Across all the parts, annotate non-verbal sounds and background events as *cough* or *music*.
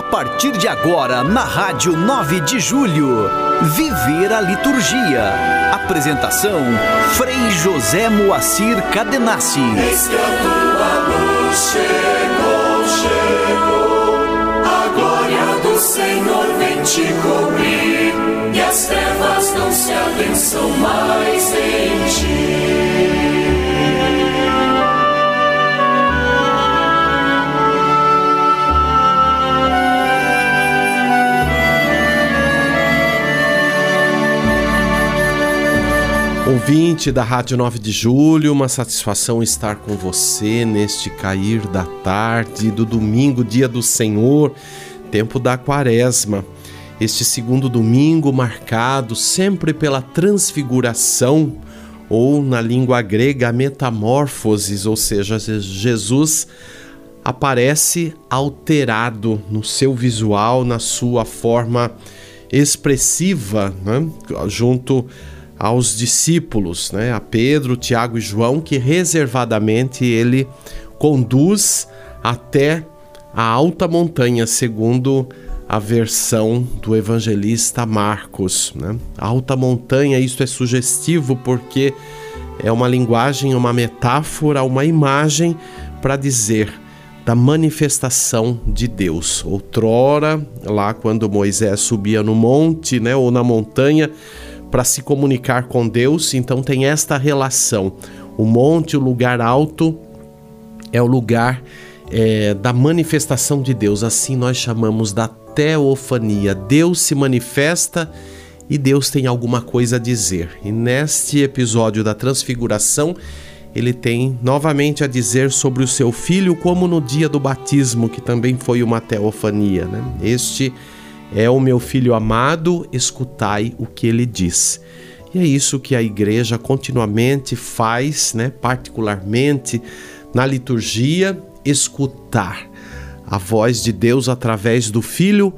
A partir de agora, na Rádio 9 de Julho, Viver a Liturgia. Apresentação: Frei José Moacir Cadenassi. Eis que a tua luz chegou, chegou. A glória do Senhor vem te cobrir. E as trevas não se adensam mais em ti. Ouvinte da Rádio 9 de Julho, uma satisfação estar com você neste cair da tarde do domingo, dia do Senhor, tempo da quaresma. Este segundo domingo marcado sempre pela transfiguração, ou na língua grega, metamorfoses, ou seja, Jesus aparece alterado no seu visual, na sua forma expressiva, né? junto aos discípulos, né, a Pedro, Tiago e João, que reservadamente ele conduz até a alta montanha, segundo a versão do evangelista Marcos. Né? Alta montanha, isso é sugestivo porque é uma linguagem, uma metáfora, uma imagem para dizer da manifestação de Deus. Outrora, lá quando Moisés subia no monte, né, ou na montanha, para se comunicar com Deus, então tem esta relação. O monte, o lugar alto, é o lugar é, da manifestação de Deus, assim nós chamamos da teofania. Deus se manifesta e Deus tem alguma coisa a dizer. E neste episódio da Transfiguração, ele tem novamente a dizer sobre o seu filho, como no dia do batismo, que também foi uma teofania. Né? Este é o meu filho amado, escutai o que ele diz. E é isso que a igreja continuamente faz, né? particularmente na liturgia, escutar a voz de Deus através do Filho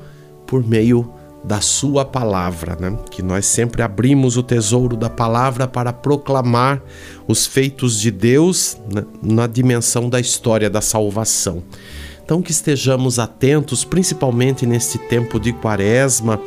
por meio da Sua palavra, né? que nós sempre abrimos o tesouro da palavra para proclamar os feitos de Deus na dimensão da história da salvação. Então, que estejamos atentos, principalmente neste tempo de quaresma,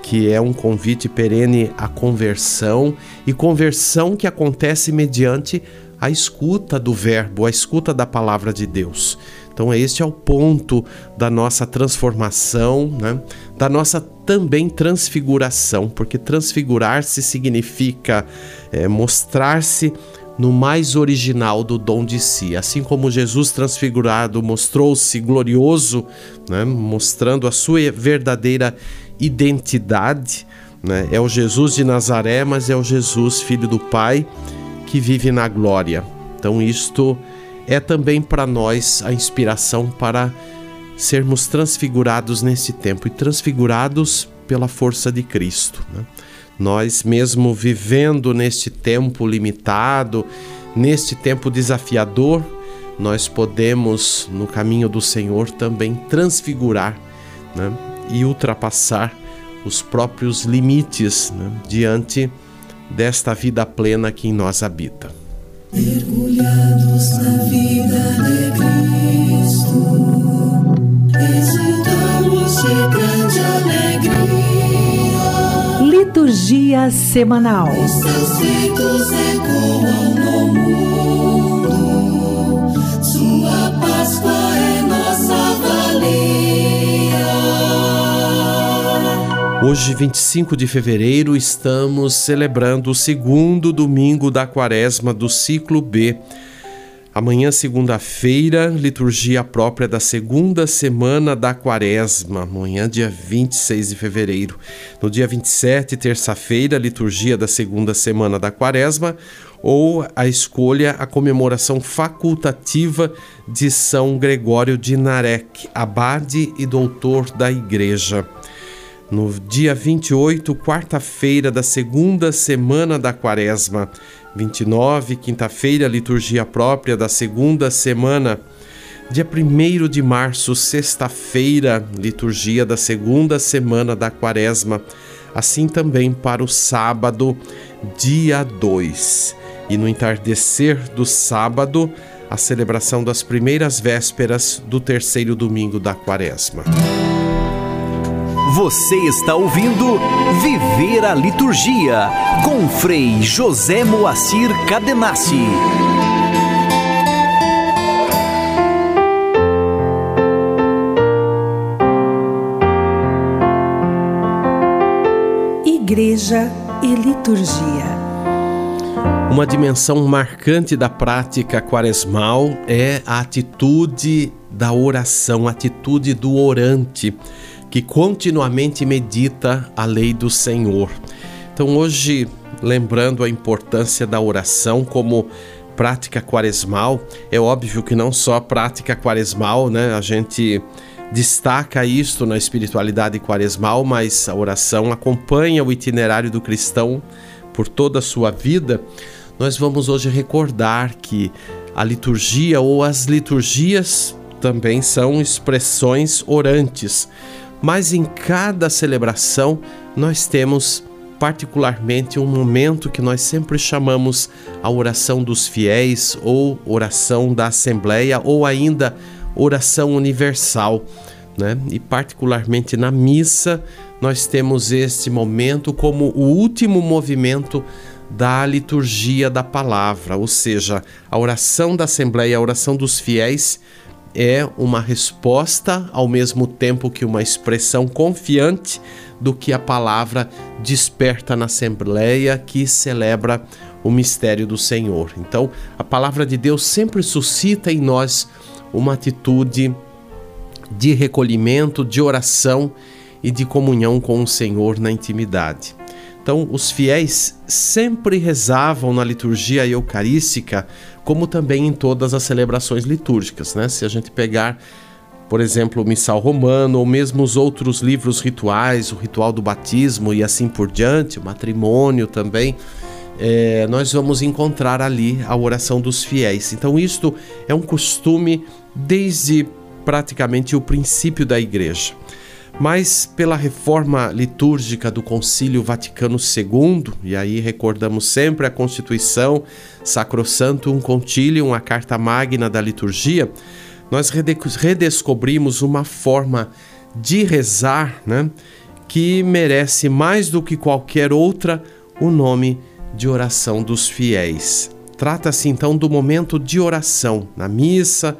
que é um convite perene à conversão e conversão que acontece mediante a escuta do Verbo, a escuta da palavra de Deus. Então, este é o ponto da nossa transformação, né? da nossa também transfiguração, porque transfigurar-se significa é, mostrar-se no mais original do dom de si. Assim como Jesus transfigurado mostrou-se glorioso, né, mostrando a sua verdadeira identidade, né, é o Jesus de Nazaré, mas é o Jesus, filho do Pai, que vive na glória. Então, isto é também para nós a inspiração para sermos transfigurados nesse tempo e transfigurados pela força de Cristo. Né? Nós, mesmo vivendo neste tempo limitado, neste tempo desafiador, nós podemos, no caminho do Senhor, também transfigurar né, e ultrapassar os próprios limites né, diante desta vida plena que em nós habita. Mergulhados na vida de Cristo, Liturgia semanal. Os seus feitos ecoam no mundo. Sua Páscoa é nossa valia. Hoje, 25 de fevereiro, estamos celebrando o segundo domingo da quaresma do ciclo B. Amanhã, segunda-feira, liturgia própria da segunda semana da quaresma, amanhã, dia 26 de fevereiro. No dia 27, terça-feira, liturgia da segunda semana da quaresma, ou a escolha, a comemoração facultativa de São Gregório de Narek, abade e doutor da Igreja. No dia 28, quarta-feira da segunda semana da quaresma, 29, quinta-feira, liturgia própria da segunda semana. Dia 1 de março, sexta-feira, liturgia da segunda semana da quaresma. Assim também para o sábado, dia 2. E no entardecer do sábado, a celebração das primeiras vésperas do terceiro domingo da quaresma. Você está ouvindo Viver a Liturgia com Frei José Moacir Cadenassi. Igreja e Liturgia. Uma dimensão marcante da prática quaresmal é a atitude da oração, a atitude do orante, que continuamente medita a lei do Senhor. Então, hoje, lembrando a importância da oração como prática quaresmal, é óbvio que não só prática quaresmal, né? A gente destaca isto na espiritualidade quaresmal, mas a oração acompanha o itinerário do cristão por toda a sua vida nós vamos hoje recordar que a liturgia ou as liturgias também são expressões orantes, mas em cada celebração nós temos particularmente um momento que nós sempre chamamos a oração dos fiéis ou oração da assembleia ou ainda oração universal, né? E particularmente na missa nós temos este momento como o último movimento da liturgia da palavra, ou seja, a oração da Assembleia, a oração dos fiéis, é uma resposta ao mesmo tempo que uma expressão confiante do que a palavra desperta na Assembleia que celebra o mistério do Senhor. Então, a palavra de Deus sempre suscita em nós uma atitude de recolhimento, de oração e de comunhão com o Senhor na intimidade. Então, os fiéis sempre rezavam na liturgia eucarística, como também em todas as celebrações litúrgicas, né? Se a gente pegar, por exemplo, o Missal Romano ou mesmo os outros livros rituais, o ritual do batismo e assim por diante, o matrimônio também, é, nós vamos encontrar ali a oração dos fiéis. Então, isto é um costume desde praticamente o princípio da igreja mas pela reforma litúrgica do Concílio Vaticano II, e aí recordamos sempre a Constituição Sacrosantum Concilium, a carta magna da liturgia, nós redescobrimos uma forma de rezar né, que merece mais do que qualquer outra o nome de oração dos fiéis. Trata-se então do momento de oração na missa,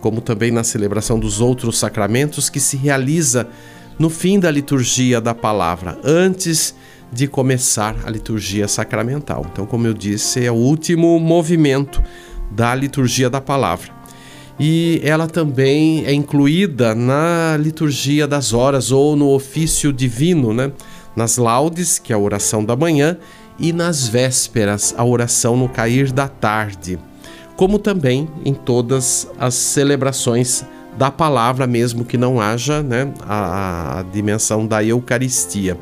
como também na celebração dos outros sacramentos, que se realiza no fim da liturgia da palavra, antes de começar a liturgia sacramental. Então, como eu disse, é o último movimento da liturgia da palavra. E ela também é incluída na liturgia das horas ou no ofício divino, né? Nas laudes, que é a oração da manhã, e nas vésperas, a oração no cair da tarde como também em todas as celebrações da palavra, mesmo que não haja né, a, a dimensão da Eucaristia.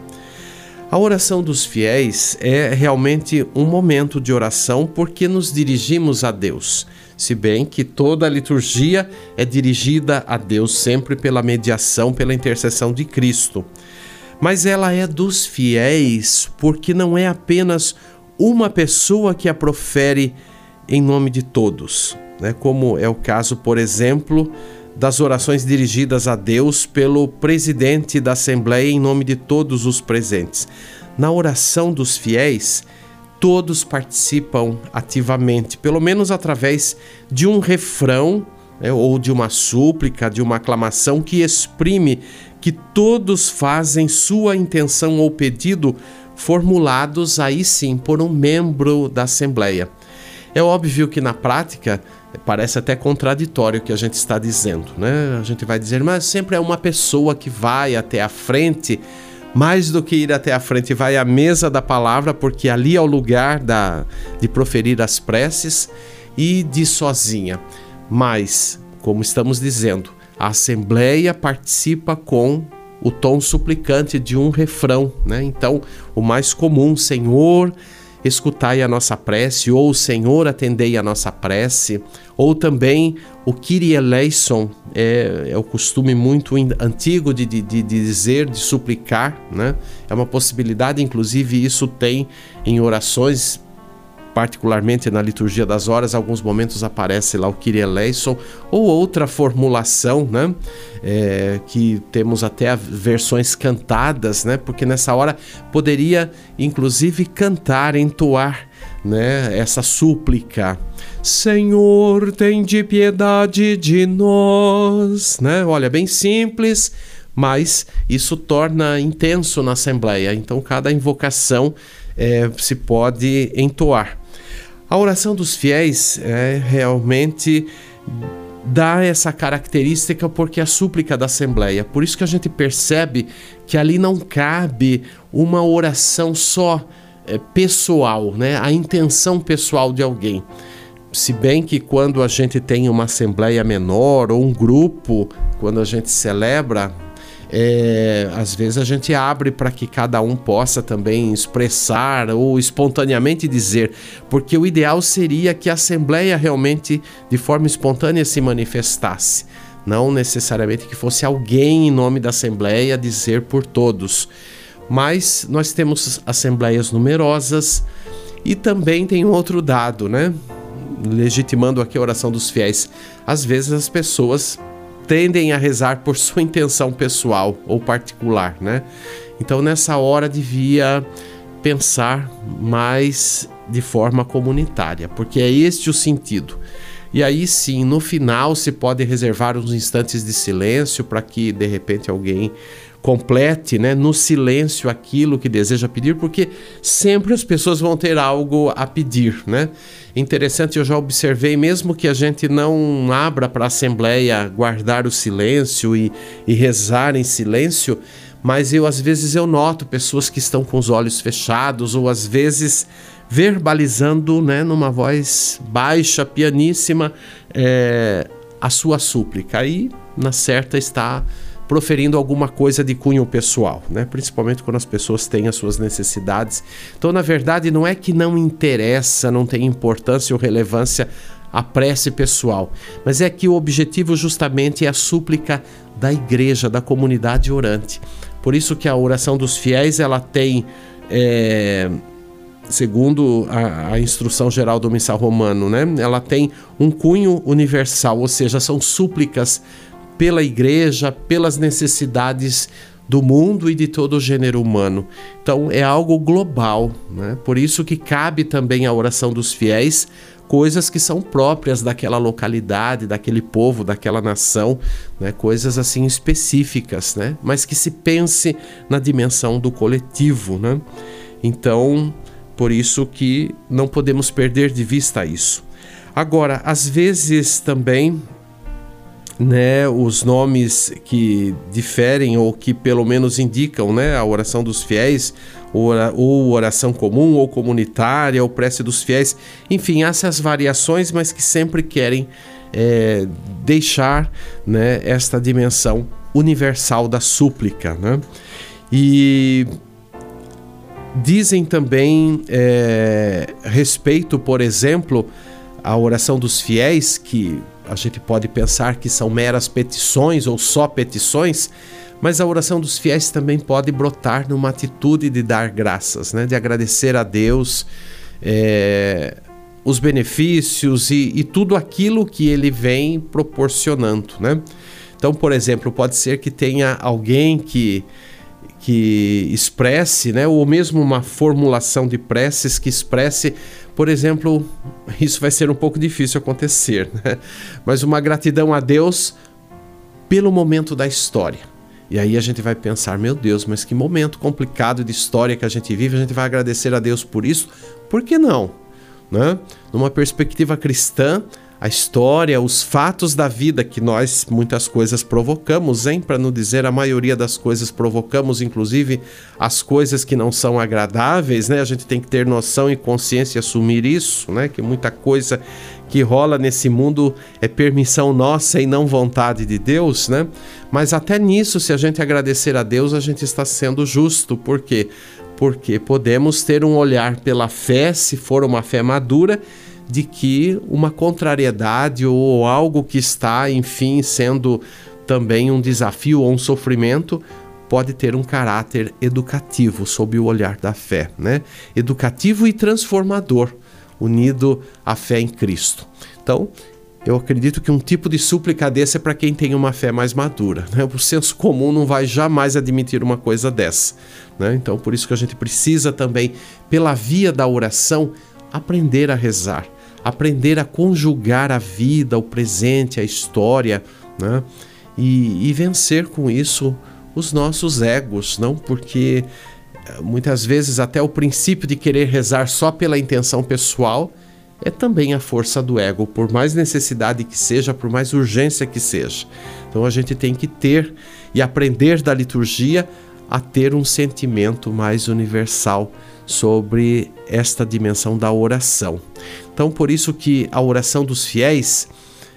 A oração dos fiéis é realmente um momento de oração porque nos dirigimos a Deus, se bem que toda a liturgia é dirigida a Deus sempre pela mediação, pela intercessão de Cristo. Mas ela é dos fiéis porque não é apenas uma pessoa que a profere em nome de todos, né? como é o caso, por exemplo, das orações dirigidas a Deus pelo presidente da Assembleia em nome de todos os presentes. Na oração dos fiéis, todos participam ativamente, pelo menos através de um refrão né, ou de uma súplica, de uma aclamação que exprime que todos fazem sua intenção ou pedido formulados aí sim por um membro da Assembleia. É óbvio que na prática parece até contraditório o que a gente está dizendo, né? A gente vai dizer, mas sempre é uma pessoa que vai até a frente, mais do que ir até a frente, vai à mesa da palavra, porque ali é o lugar da, de proferir as preces e de sozinha. Mas, como estamos dizendo, a assembleia participa com o tom suplicante de um refrão, né? Então, o mais comum, Senhor, escutai a nossa prece, ou Senhor, atendei a nossa prece, ou também o Kyrie eleison, é, é o costume muito antigo de, de, de, dizer, de suplicar, né? É uma possibilidade, inclusive isso tem em orações particularmente na liturgia das horas, alguns momentos aparece lá o Kyrie eleison ou outra formulação, né? É, que temos até versões cantadas, né? Porque nessa hora poderia inclusive cantar, entoar, né? Essa súplica. Senhor, tem de piedade de nós, né? Olha, bem simples, mas isso torna intenso na Assembleia. Então, cada invocação é, se pode entoar. A oração dos fiéis é realmente dá essa característica porque é a súplica da Assembleia. Por isso que a gente percebe que ali não cabe uma oração só é, pessoal, né? A intenção pessoal de alguém. Se bem que quando a gente tem uma assembleia menor ou um grupo, quando a gente celebra, é, às vezes a gente abre para que cada um possa também expressar ou espontaneamente dizer, porque o ideal seria que a Assembleia realmente, de forma espontânea, se manifestasse. Não necessariamente que fosse alguém em nome da Assembleia dizer por todos. Mas nós temos assembleias numerosas e também tem outro dado, né? Legitimando aqui a oração dos fiéis. Às vezes as pessoas tendem a rezar por *laughs* sua intenção pessoal ou particular, né? Então nessa hora devia pensar mais de forma comunitária, porque é este o sentido. E aí sim, no final se pode reservar uns instantes de silêncio para que de repente alguém complete, né, no silêncio aquilo que deseja pedir, porque sempre as pessoas vão ter algo a pedir, né? Interessante, eu já observei, mesmo que a gente não abra para a assembleia guardar o silêncio e, e rezar em silêncio, mas eu às vezes eu noto pessoas que estão com os olhos fechados ou às vezes verbalizando, né, numa voz baixa, pianíssima, é, a sua súplica. Aí, na certa, está proferindo alguma coisa de cunho pessoal, né? principalmente quando as pessoas têm as suas necessidades. Então, na verdade, não é que não interessa, não tem importância ou relevância a prece pessoal, mas é que o objetivo justamente é a súplica da igreja, da comunidade orante. Por isso que a oração dos fiéis ela tem é, segundo a, a, instrução geral do missal romano, né? Ela tem um cunho universal, ou seja, são súplicas pela igreja, pelas necessidades do mundo e de todo o gênero humano. Então é algo global, né? Por isso que cabe também a oração dos fiéis coisas que são próprias daquela localidade, daquele povo, daquela nação, né? coisas assim específicas, né? mas que se pense na dimensão do coletivo. Né? Então, por isso que não podemos perder de vista isso. Agora, às vezes também né, os nomes que diferem ou que pelo menos indicam né, a oração dos fiéis, ou oração comum, ou comunitária, ou prece dos fiéis, enfim, há essas variações, mas que sempre querem é, deixar né, esta dimensão universal da súplica. Né? E dizem também é, respeito, por exemplo, à oração dos fiéis, que a gente pode pensar que são meras petições ou só petições, mas a oração dos fiéis também pode brotar numa atitude de dar graças, né? de agradecer a Deus é, os benefícios e, e, tudo aquilo que ele vem proporcionando. Né? Então, por exemplo, pode ser que tenha alguém que que expresse, né, ou mesmo uma formulação de preces que expresse por exemplo, isso vai ser um pouco difícil acontecer, né? mas uma gratidão a Deus pelo momento da história. E aí a gente vai pensar, meu Deus, mas que momento complicado de história que a gente vive, a gente vai agradecer a Deus por isso? Por que não? Né? Numa perspectiva cristã, a história, os fatos da vida que nós muitas coisas provocamos, hein? Para não dizer a maioria das coisas provocamos, inclusive as coisas que não são agradáveis, né? A gente tem que ter noção e consciência e assumir isso, né? Que muita coisa que rola nesse mundo é permissão nossa e não vontade de Deus, né? Mas até nisso, se a gente agradecer a Deus, a gente está sendo justo, por quê? Porque podemos ter um olhar pela fé, se for uma fé madura, de que uma contrariedade ou algo que está, enfim, sendo também um desafio ou um sofrimento pode ter um caráter educativo sob o olhar da fé, né? Educativo e transformador. unido à fé em Cristo. Então, eu acredito que um tipo de súplica desse é para quem tem uma fé mais madura. Né? O senso comum não vai jamais admitir uma coisa dessa. Né? Então, por isso que a gente precisa também, pela via da oração, aprender a rezar, aprender a conjugar a vida, o presente, a história, né? e, e vencer com isso os nossos egos, não? Porque eh, muitas vezes até o princípio de querer rezar só pela intenção pessoal é também a força do ego, por mais necessidade que seja, por mais urgência que seja. Então a gente tem que ter e aprender da liturgia a ter um sentimento mais universal sobre esta dimensão da oração. Então por isso que a oração dos fiéis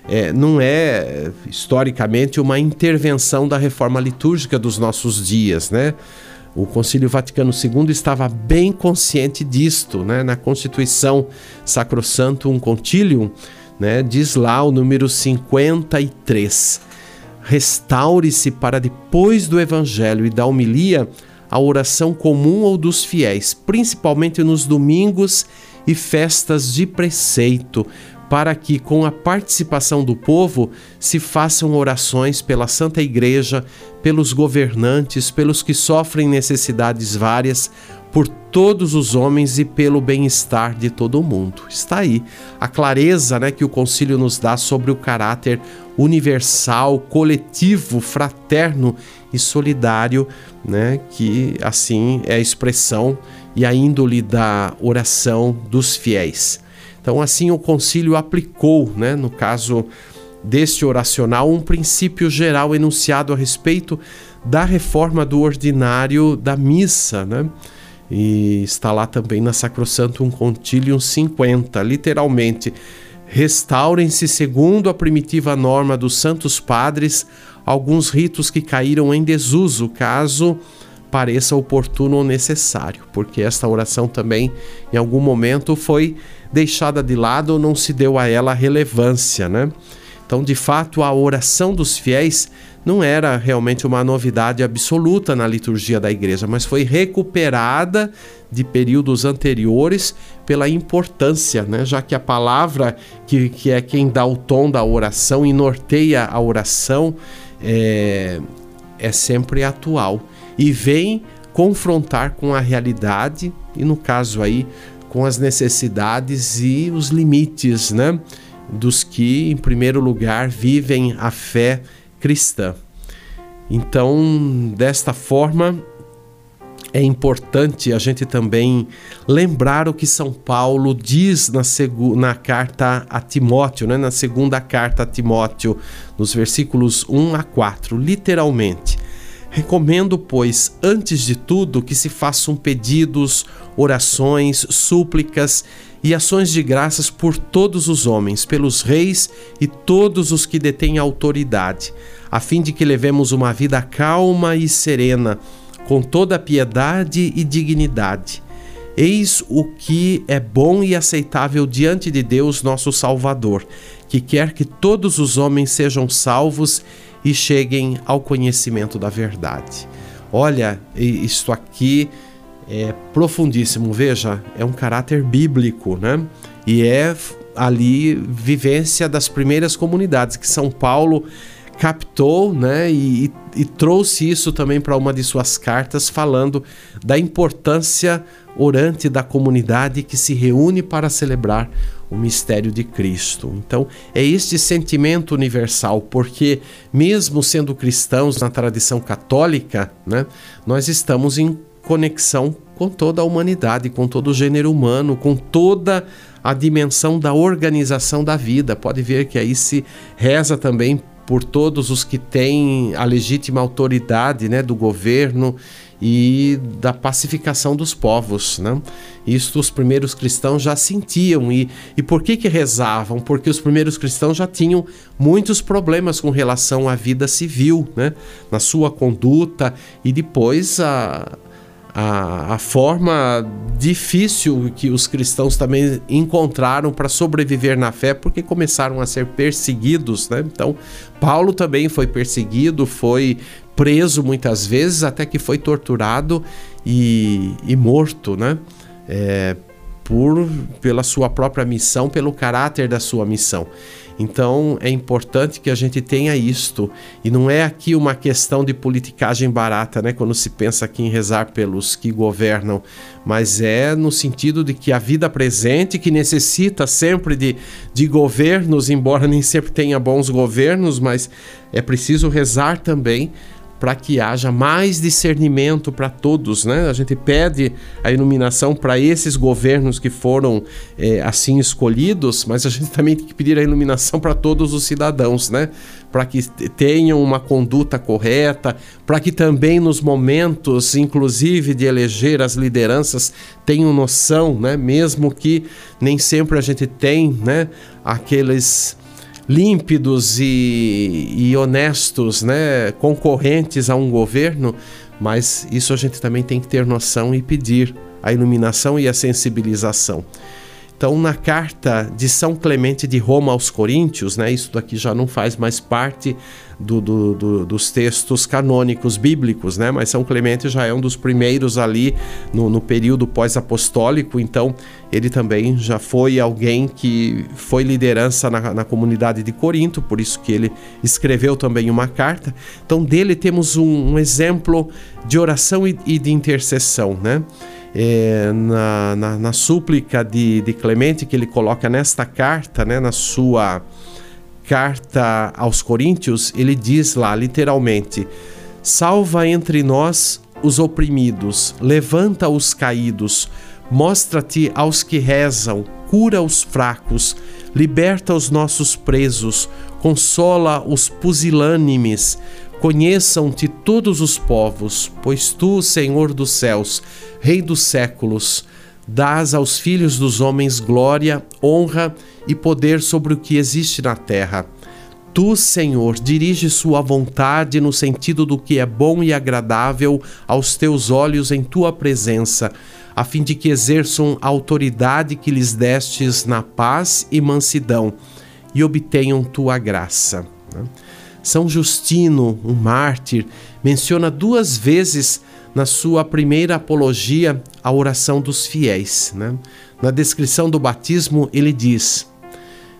é, não é historicamente uma intervenção da reforma litúrgica dos nossos dias, né? O Concílio Vaticano II estava bem consciente disto, né? Na Constituição Sacrosantum Concilium, né? Diz lá o número 53: Restaure-se para depois do Evangelho e da homilia a oração comum ou dos fiéis, principalmente nos domingos e festas de preceito, para que, com a participação do povo, se façam orações pela Santa Igreja, pelos governantes, pelos que sofrem necessidades várias, por todos os homens e pelo bem-estar de todo o mundo. Está aí a clareza né, que o concílio nos dá sobre o caráter universal, coletivo, fraterno e solidário, né, que assim é a expressão e a índole da oração dos fiéis. Então, assim, o concílio aplicou, né, no caso deste oracional, um princípio geral enunciado a respeito da reforma do ordinário da missa, né? E está lá também na Sacrosantum Concilium 50, literalmente. Restaurem-se segundo a primitiva norma dos santos padres alguns ritos que caíram em desuso, caso pareça oportuno ou necessário, porque esta oração também em algum momento foi deixada de lado ou não se deu a ela relevância, né? Então, de fato, a oração dos fiéis não era realmente uma novidade absoluta na liturgia da igreja, mas foi recuperada de períodos anteriores pela importância, né? já que a palavra, que, que é quem dá o tom da oração e norteia a oração, é, é sempre atual e vem confrontar com a realidade e, no caso aí, com as necessidades e os limites, né? Dos que, em primeiro lugar, vivem a fé cristã. Então, desta forma, é importante a gente também lembrar o que São Paulo diz na, na carta a Timóteo, né? na segunda carta a Timóteo, nos versículos 1 a 4, literalmente. Recomendo, pois, antes de tudo, que se façam pedidos, orações, súplicas e ações de graças por todos os homens, pelos reis e todos os que detêm autoridade, a fim de que levemos uma vida calma e serena, com toda piedade e dignidade. Eis o que é bom e aceitável diante de Deus, nosso Salvador, que quer que todos os homens sejam salvos e cheguem ao conhecimento da verdade. Olha, isto aqui é profundíssimo, veja, é um caráter bíblico, né? E é ali vivência das primeiras comunidades que São Paulo captou, né? E, e trouxe isso também para uma de suas cartas, falando da importância orante da comunidade que se reúne para celebrar o mistério de Cristo. Então, é este sentimento universal, porque mesmo sendo cristãos na tradição católica, né, nós estamos em conexão com toda a humanidade, com todo o gênero humano, com toda a dimensão da organização da vida. Pode ver que aí se reza também por todos os que têm a legítima autoridade né, do governo e da pacificação dos povos. Né? Isto os primeiros cristãos já sentiam. E, e por que, que rezavam? Porque os primeiros cristãos já tinham muitos problemas com relação à vida civil, né? na sua conduta e depois a a, a forma difícil que os cristãos também encontraram para sobreviver na fé, porque começaram a ser perseguidos, né? Então, Paulo também foi perseguido, foi preso muitas vezes, até que foi torturado e, e morto, né? É, por pela sua própria missão, pelo caráter da sua missão. Então é importante que a gente tenha isto. E não é aqui uma questão de politicagem barata, né? Quando se pensa aqui em rezar pelos que governam, mas é no sentido de que a vida presente, que necessita sempre de, de governos, embora nem sempre tenha bons governos, mas é preciso rezar também para que haja mais discernimento para todos, né? A gente pede a iluminação para esses governos que foram é, assim escolhidos, mas a gente *laughs* também tem que pedir a iluminação para todos os cidadãos, né? Para que tenham uma conduta correta, para que também nos momentos, inclusive de eleger as lideranças, tenham noção, né? Mesmo que nem sempre a gente tem, né? Aqueles límpidos e, e honestos, né, concorrentes a um governo, mas isso a gente também tem que ter noção e pedir a iluminação e a sensibilização. Então, na carta de São Clemente de Roma aos Coríntios, né, isso daqui já não faz mais parte do, do, do, dos textos canônicos bíblicos, né, mas São Clemente já é um dos primeiros ali no, no período pós-apostólico, então ele também já foi alguém que foi liderança na, na, comunidade de Corinto, por isso que ele escreveu também uma carta. Então, dele temos um, um exemplo de oração e, e de intercessão, né? É, na, na, na, súplica de, de Clemente que ele coloca nesta carta, né, na sua carta aos Coríntios, ele diz lá literalmente: Salva entre nós os oprimidos, levanta os caídos, mostra-te aos que rezam, cura os fracos, liberta os nossos presos, consola os pusilânimes, Conheçam-te todos os povos, pois tu, Senhor dos céus, Rei dos séculos, dás aos filhos dos homens glória, honra e poder sobre o que existe na terra. Tu, Senhor, dirige sua vontade no sentido do que é bom e agradável aos teus olhos em tua presença, a fim de que exerçam a autoridade que lhes destes na paz e mansidão e obtenham tua graça. São Justino, um mártir, menciona duas vezes na sua primeira apologia a oração dos fiéis. Né? Na descrição do batismo, ele diz: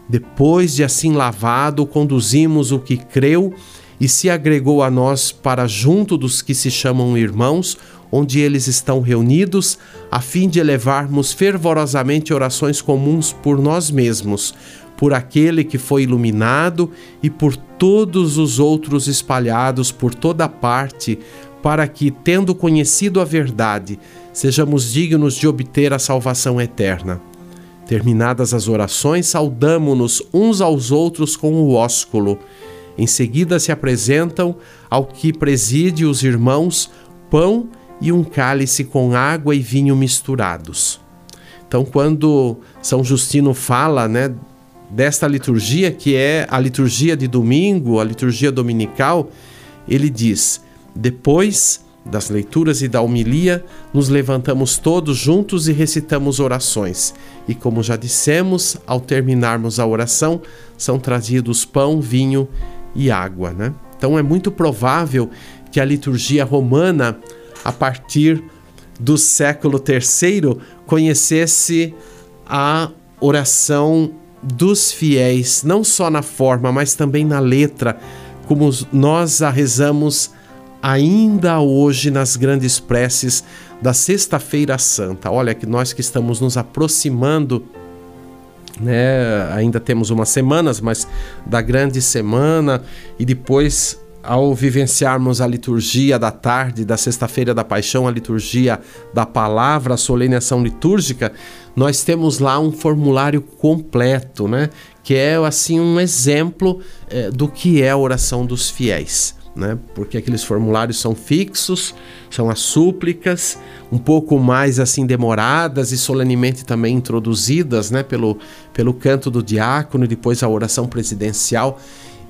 Depois de assim lavado, conduzimos o que creu e se agregou a nós para junto dos que se chamam irmãos, onde eles estão reunidos, a fim de elevarmos fervorosamente orações comuns por nós mesmos por aquele que foi iluminado e por todos os outros espalhados por toda parte, para que, tendo conhecido a verdade, sejamos dignos de obter a salvação eterna. Terminadas as orações, saudamo-nos uns aos outros com o ósculo. Em seguida se apresentam ao que preside os irmãos pão e um cálice com água e vinho misturados. Então, quando São Justino fala, né, desta liturgia, que é a liturgia de domingo, a liturgia dominical, ele diz: depois das leituras e da homilia, nos levantamos todos juntos e recitamos orações. E como já dissemos, ao terminarmos a oração, são trazidos pão, vinho e água, né? Então é muito provável que a liturgia romana, a partir do século III, conhecesse a oração dos fiéis, não só na forma, mas também na letra, como nós a rezamos ainda hoje nas grandes preces da Sexta-feira Santa. Olha que nós que estamos nos aproximando, né, ainda temos umas semanas, mas da grande semana e depois ao vivenciarmos a liturgia da tarde da Sexta-feira da Paixão, a liturgia da palavra, a solene ação litúrgica, nós temos lá um formulário completo, né? Que é assim um exemplo é, do que é a oração dos fiéis. Né? Porque aqueles formulários são fixos, são as súplicas, um pouco mais assim demoradas e solenemente também introduzidas, né? Pelo, pelo canto do diácono e depois a oração presidencial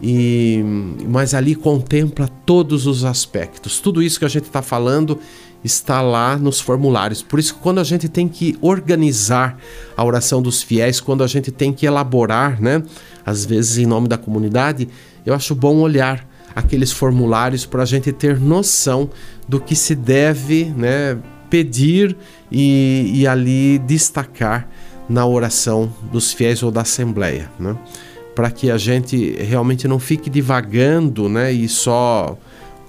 e mas ali contempla todos os aspectos. Tudo isso que a gente está falando está lá nos formulários. Por isso, quando a gente tem que organizar a oração dos fiéis, quando a gente tem que elaborar, né, às vezes em nome da comunidade, eu acho bom olhar aqueles formulários para a gente ter noção do que se deve, né, pedir e, e ali destacar na oração dos fiéis ou da Assembleia, né? para que a gente realmente não fique divagando né? e só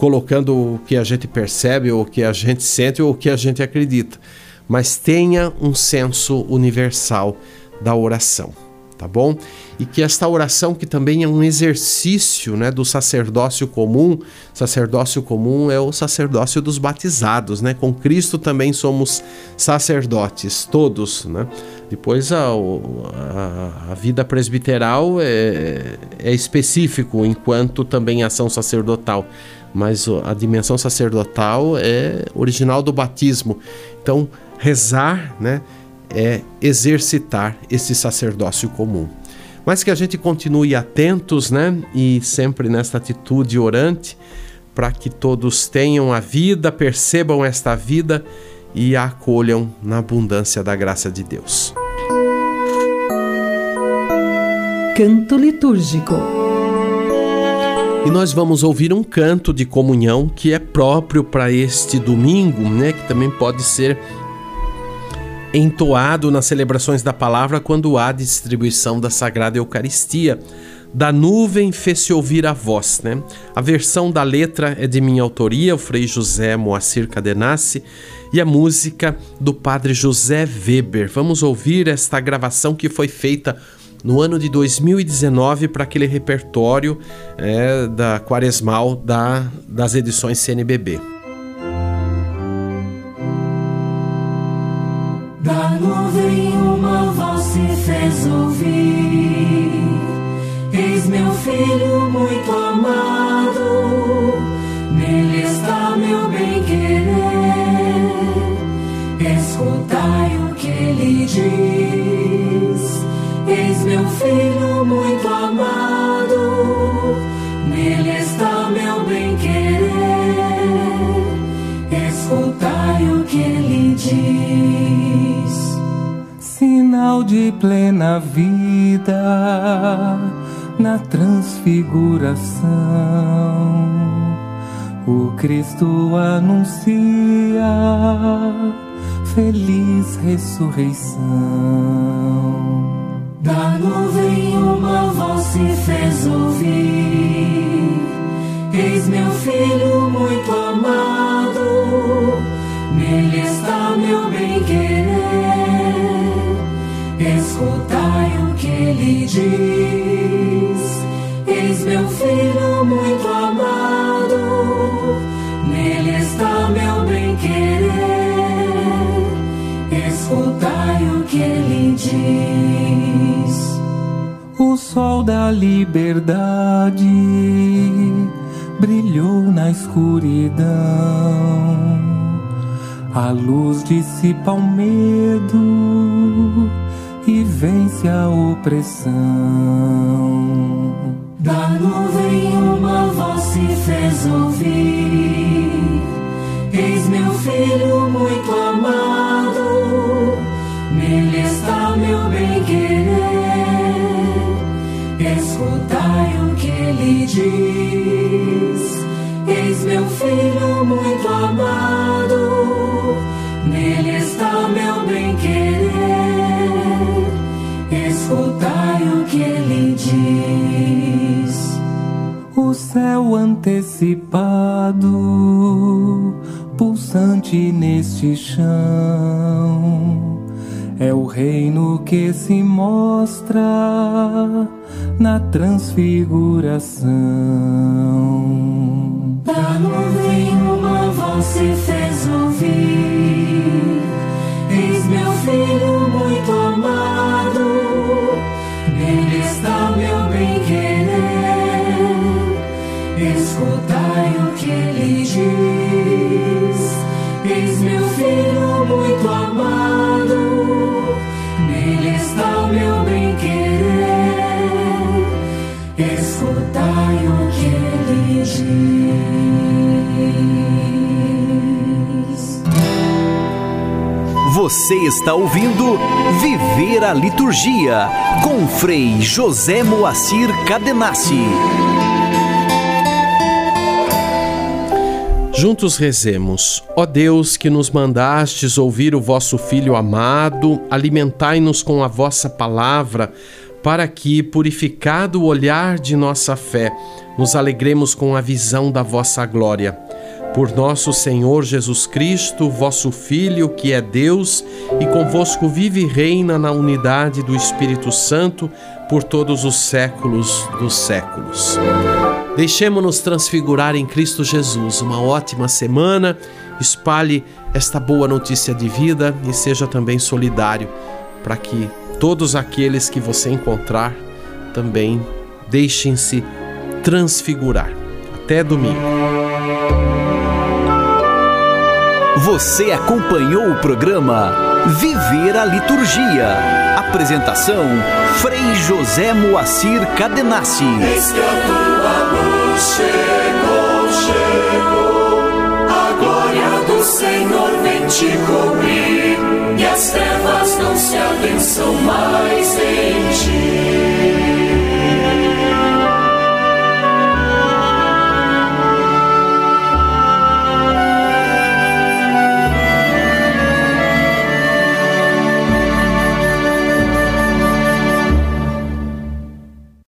colocando o que a gente percebe, ou o que a gente sente, ou o que a gente acredita, mas tenha um senso universal da oração tá bom? E que esta oração, que também é um exercício né, do sacerdócio comum, sacerdócio comum é o sacerdócio dos batizados, né? Com Cristo também somos sacerdotes, todos, né? Depois a, a, a vida presbiteral é, é específico, enquanto também ação sacerdotal mas a dimensão sacerdotal é original do batismo. Então, rezar, né, é exercitar esse sacerdócio comum. Mas que a gente continue atentos, né? E sempre nesta atitude orante, para que todos tenham a vida, percebam esta vida e a acolham na abundância da graça de Deus. Canto litúrgico. E nós vamos ouvir um canto de comunhão que é próprio para este domingo, né? Que também pode ser entoado nas celebrações da palavra quando há distribuição da Sagrada Eucaristia. Da nuvem fez-se ouvir a voz, né? A versão da letra é de minha autoria, o Frei José Moacir Cadenassi, e a música do Padre José Weber. Vamos ouvir esta gravação que foi feita no ano de 2019 para aquele repertório é, da Quaresmal da, das edições CNBB. Da nuvem uma voz se fez ouvir. Eis meu filho muito amado, nele está meu bem-querer. Escutai o que ele diz. Sinal de plena vida na transfiguração. O Cristo anuncia feliz ressurreição. Da nuvem uma voz se fez ouvir. Diz. Eis meu filho muito amado, nele está meu bem-querer. Escutai o que ele diz. O sol da liberdade brilhou na escuridão. A luz dissipa o medo e vence a opressão. Da nuvem uma voz se fez ouvir. Neste chão, é o reino que se mostra na transfiguração. Da nuvem uma voz se fez ouvir. Eis meu filho muito amado Nele está meu bem-querer. Escutai o que ele diz. Eis meu filho muito amado. Nele está meu bem-querer. Escutai o que ele diz. Você está ouvindo Viver a Liturgia com Frei José Moacir Cadenassi. Juntos rezemos. Ó Deus, que nos mandastes ouvir o vosso Filho amado, alimentai-nos com a vossa palavra, para que, purificado o olhar de nossa fé, nos alegremos com a visão da vossa glória. Por nosso Senhor Jesus Cristo, vosso Filho, que é Deus, e convosco vive e reina na unidade do Espírito Santo, por todos os séculos dos séculos. Deixemos-nos transfigurar em Cristo Jesus. Uma ótima semana. Espalhe esta boa notícia de vida e seja também solidário para que todos aqueles que você encontrar também deixem-se transfigurar. Até domingo. Você acompanhou o programa Viver a Liturgia. Apresentação Frei José Moacir Cadenassi chegou, chegou. A glória do Senhor vem te cobrir, e as trevas não se abençam mais em ti.